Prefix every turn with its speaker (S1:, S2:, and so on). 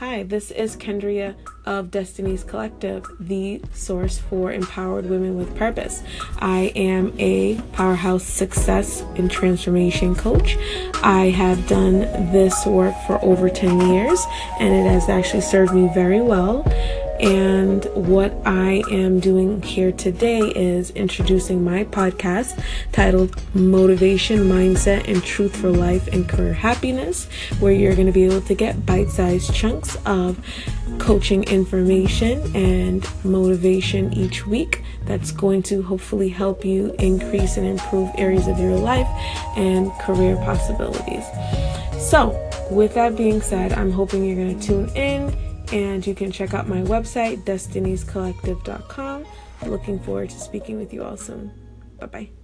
S1: Hi, this is Kendria of Destiny's Collective, the source for empowered women with purpose. I am a powerhouse success and transformation coach. I have done this work for over 10 years and it has actually served me very well. And what I am doing here today is introducing my podcast titled Motivation, Mindset, and Truth for Life and Career Happiness, where you're going to be able to get bite sized chunks of coaching information and motivation each week that's going to hopefully help you increase and improve areas of your life and career possibilities. So, with that being said, I'm hoping you're going to tune in and you can check out my website, destinyscollective.com. Looking forward to speaking with you all soon. Bye bye.